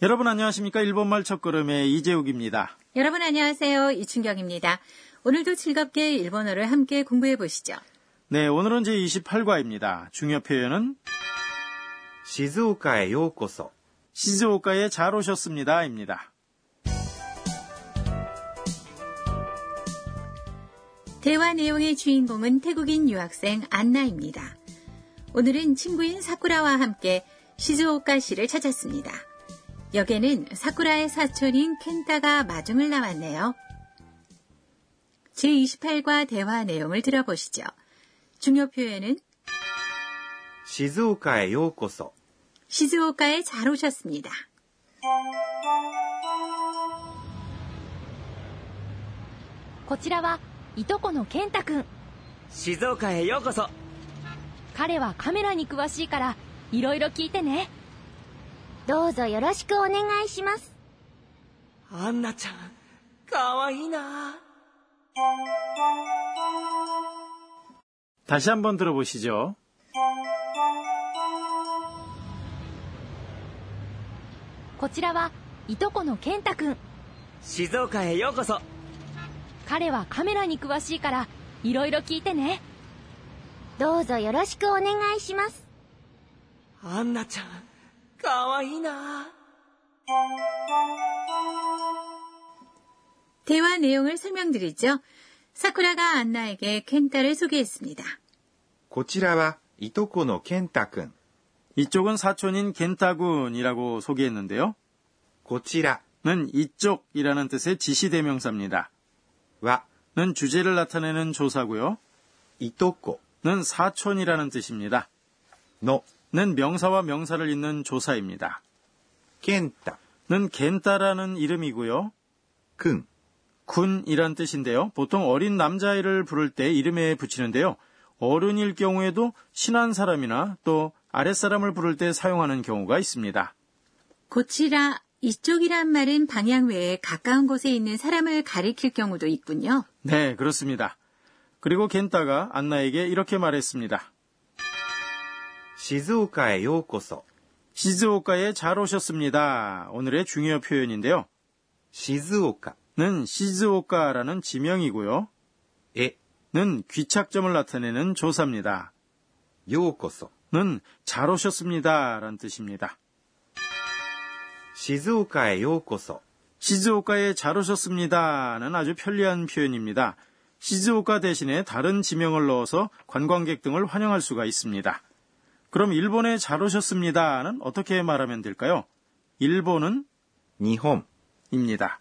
여러분 안녕하십니까? 일본말 첫걸음의 이재욱입니다. 여러분 안녕하세요. 이춘경입니다. 오늘도 즐겁게 일본어를 함께 공부해 보시죠. 네, 오늘은 제 28과입니다. 중요 표현은 시즈오카에 요코소 시즈오카에 잘 오셨습니다입니다. 대화 내용의 주인공은 태국인 유학생 안나입니다. 오늘은 친구인 사쿠라와 함께 시즈오카시를 찾았습니다. 역에는 사쿠라의 사촌인 켄타가 마중을 나왔네요. 제28과 대화 내용을 들어보시죠. 중요 표현은 静岡へようこそ。 시즈오카에 잘 오셨습니다. こちらはいとこの健太くん静岡へようこそ彼はカメラに詳しいからいろいろ聞いてね どうぞよろしくお願いします。アンナちゃんかわいいな 다시 한번 들어보시죠. こちらはいとこの健太くん静岡へようこそ彼はカメラに詳しいからいろいろ聞いてねどうぞよろしくお願いします。アンナちゃん かわいいな 대화 내용을 설명드리죠. 사쿠라가 안나에게 켄타를 소개했습니다. こちらはいとこの健太くん。 이쪽은 사촌인 겐타군이라고 소개했는데요. こちら 는 이쪽이라는 뜻의 지시대명사입니다. は 는 주제를 나타내는 조사고요. いとこ 는 사촌이라는 뜻입니다. の 는 명사와 명사를 잇는 조사입니다. 겐따 는 겐따라는 이름이고요. 근 군이란 뜻인데요. 보통 어린 남자아이를 부를 때 이름에 붙이는데요. 어른일 경우에도 친한 사람이나 또 아랫사람을 부를 때 사용하는 경우가 있습니다. 고치라 이쪽이란 말은 방향 외에 가까운 곳에 있는 사람을 가리킬 경우도 있군요. 네, 그렇습니다. 그리고 겐따가 안나에게 이렇게 말했습니다. 시즈오카에 요코소. 시즈오카에 잘 오셨습니다. 오늘의 중요 표현인데요. 시즈오카는 시즈오카라는 지명이고요. 에는 귀착점을 나타내는 조사입니다. 요코소는 잘 오셨습니다라는 뜻입니다. 시즈오카에 요코소. 시즈오카에 잘 오셨습니다는 아주 편리한 표현입니다. 시즈오카 대신에 다른 지명을 넣어서 관광객 등을 환영할 수가 있습니다. 그럼 일본에 잘 오셨습니다는 어떻게 말하면 될까요? 일본은 日本。 입니다.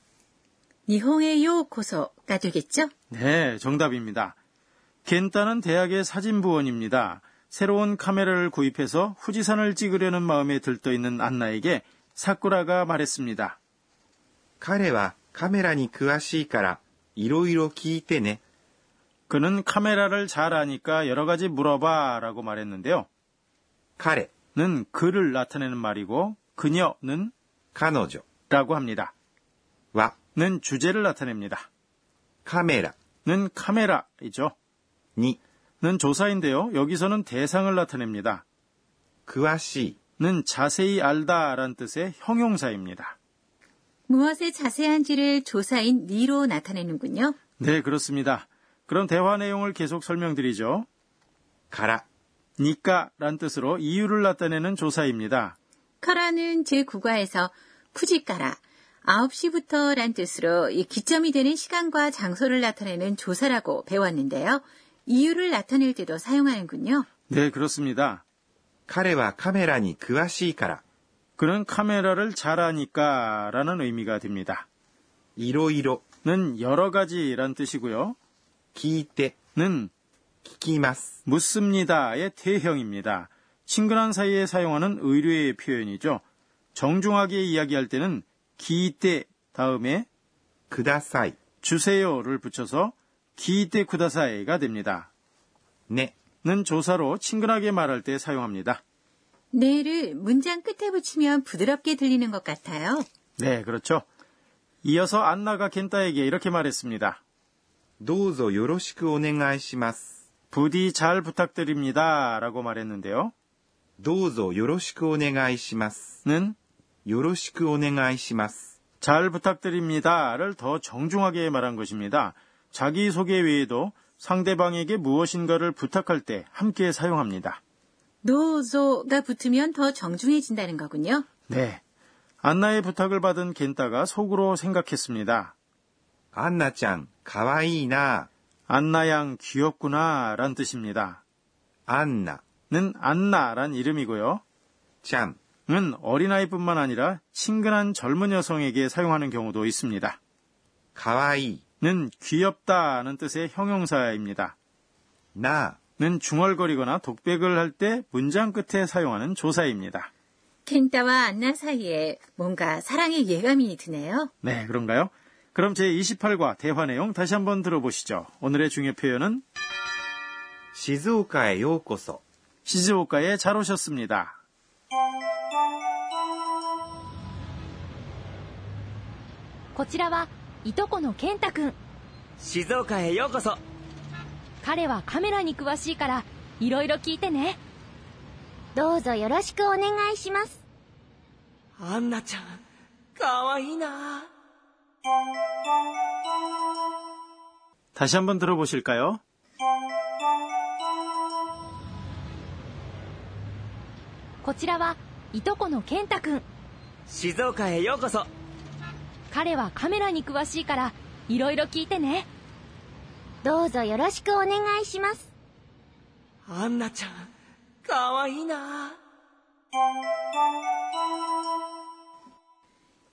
니홍의 요코소가 되겠죠? 네, 정답입니다. 겐타는 대학의 사진부원입니다. 새로운 카메라를 구입해서 후지산을 찍으려는 마음에 들떠있는 안나에게 사쿠라가 말했습니다. 彼はカメラに詳しいから、いろいろ聞いてね。 그는 카메라를 잘 아니까 여러 가지 물어봐 라고 말했는데요. 카레는 그를 나타내는 말이고 그녀는 가노죠라고 합니다. 와는 주제를 나타냅니다. 카메라는 카메라이죠. 니는 조사인데요. 여기서는 대상을 나타냅니다. 그와씨는 자세히 알다란 뜻의 형용사입니다. 무엇에 자세한지를 조사인 니로 나타내는군요. 네, 그렇습니다. 그럼 대화 내용을 계속 설명드리죠. 가라 니까란 뜻으로 이유를 나타내는 조사입니다. 카라는 제9과에서 쿠지까라 9시부터 란 뜻으로 기점이 되는 시간과 장소를 나타내는 조사라고 배웠는데요. 이유를 나타낼 때도 사용하는군요. 네, 그렇습니다. 카레와 카메라니 그와시이카라. 그는 카메라를 잘하니까 라는 의미가 됩니다. 이로이로는 여러 가지란 뜻이고요. 기이때는 기키마스. 묻습니다의 대형입니다. 친근한 사이에 사용하는 의뢰의 표현이죠. 정중하게 이야기할 때는 기때 다음에 그다사이 주세요를 붙여서 기때 쿠다사이가 됩니다. 네는 조사로 친근하게 말할 때 사용합니다. 네를 문장 끝에 붙이면 부드럽게 들리는 것 같아요. 네, 그렇죠. 이어서 안나가 켄타에게 이렇게 말했습니다. 도우조 요로시쿠 오네가이시마스. 부디 잘 부탁드립니다. 라고 말했는데요. どうぞよろしくお願いします。 는 よろしくお願いします。 잘 부탁드립니다를 더 정중하게 말한 것입니다. 자기소개 외에도 상대방에게 무엇인가를 부탁할 때 함께 사용합니다. 노조가 붙으면 더 정중해진다는 거군요. 네. 안나의 부탁을 받은 겐타가 속으로 생각했습니다. アンナちゃん、かわいいな。 안나양 귀엽구나 란 뜻입니다. 안나는 안나란 이름이고요. 잠은 어린아이뿐만 아니라 친근한 젊은 여성에게 사용하는 경우도 있습니다. 가와이는 귀엽다는 뜻의 형용사입니다. 나는 중얼거리거나 독백을 할 때 문장 끝에 사용하는 조사입니다. 켄타와 안나 사이에 뭔가 사랑의 예감이 드네요. 네, 그런가요? 그럼 제28과 대화 내용 다시 한번 들어보시죠. 오늘의 중요 표현은 静岡へようこそ。 시즈오카에 잘 오셨습니다. こちらはいとこの健太くん静岡へようこそ彼はカメラに詳しいからいろいろ聞いてねどうぞよろしくお願いします。アンナちゃんかわいいな 다시 한번 들어보실까요? こちらはいとこの健太くん静岡へようこそ彼はカメラに詳しいからいろいろ聞いてねどうぞよろしくお願いします。アンナちゃんかわいいな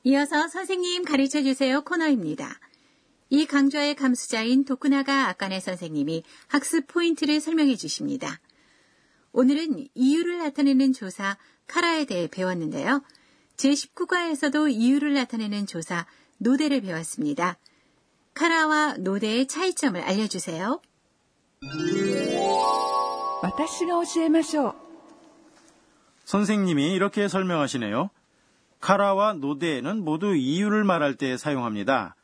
이어서 선생님 가르쳐 주세요 코너입니다. 이 강좌의 감수자인 도쿠나가 아까네 선생님이 학습 포인트를 설명해 주십니다. 오늘은 이유를 나타내는 조사 카라에 대해 배웠는데요. 제19과에서도 이유를 나타내는 조사 노대를 배웠습니다. 카라와 노대의 차이점을 알려주세요. 私が教えましょう 선생님이 이렇게 설명하시네요. 카라와 노데에는 모두 이유를 말할 때 사용합니다.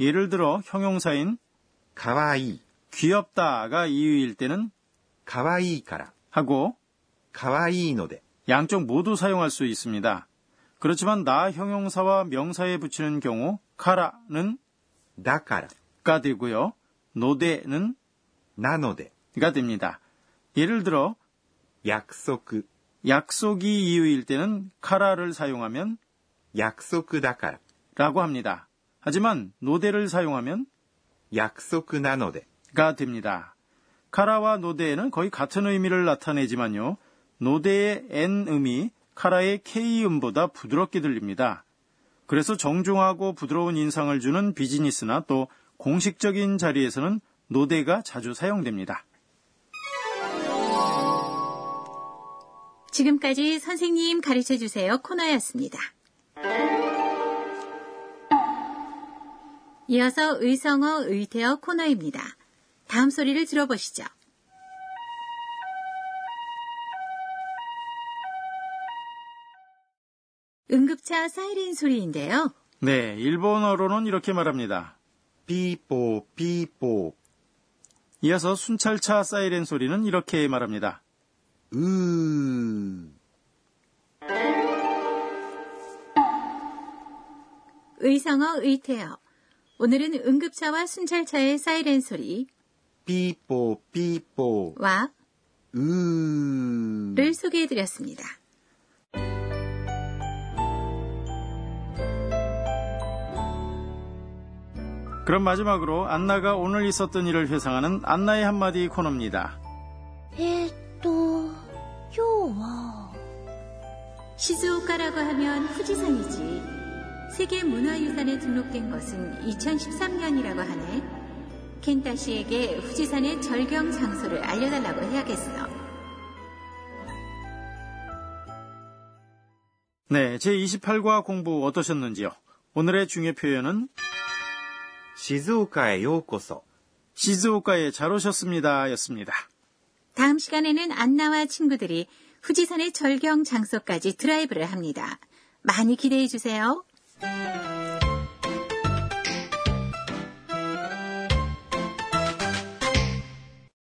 예를 들어 형용사인 가와이 귀엽다가 이유일 때는 가와이이카라 하고 가와이노데 양쪽 모두 사용할 수 있습니다. 그렇지만 나 형용사와 명사에 붙이는 경우 카라는 나카라가 되고요. 노데는 나노데가 됩니다. 예를 들어 약속 약속이 이유일 때는 카라를 사용하면 약속다칼 라고 합니다. 하지만 노대를 사용하면 약속나노데가 됩니다. 카라와 노대에는 거의 같은 의미를 나타내지만요. 노대의 N 음이 카라의 K 음보다 부드럽게 들립니다. 그래서 정중하고 부드러운 인상을 주는 비즈니스나 또 공식적인 자리에서는 노대가 자주 사용됩니다. 지금까지 선생님 가르쳐 주세요 코너였습니다. 이어서 의성어 의태어 코너입니다. 다음 소리를 들어보시죠. 응급차 사이렌 소리인데요. 네, 일본어로는 이렇게 말합니다. 비뽀 비뽀. 이어서 순찰차 사이렌 소리는 이렇게 말합니다. 으. 음... 의성어 의태어. 오늘은 응급차와 순찰차의 사이렌 소리 삐뽀 삐뽀 와 으를 소개해 드렸습니다. 그럼 마지막으로 안나가 오늘 있었던 일을 회상하는 안나의 한마디 코너입니다. 에또 요와 시즈오카라고 하면 후지산이지. 세계 문화유산에 등록된 것은 2013년이라고 하네. 켄타 씨에게 후지산의 절경 장소를 알려달라고 해야겠어. 네, 제28과 공부 어떠셨는지요? 오늘의 중요 표현은 시즈오카에 요코소 시즈오카에 잘 오셨습니다 였습니다. 다음 시간에는 안나와 친구들이 후지산의 절경 장소까지 드라이브를 합니다. 많이 기대해 주세요. あ!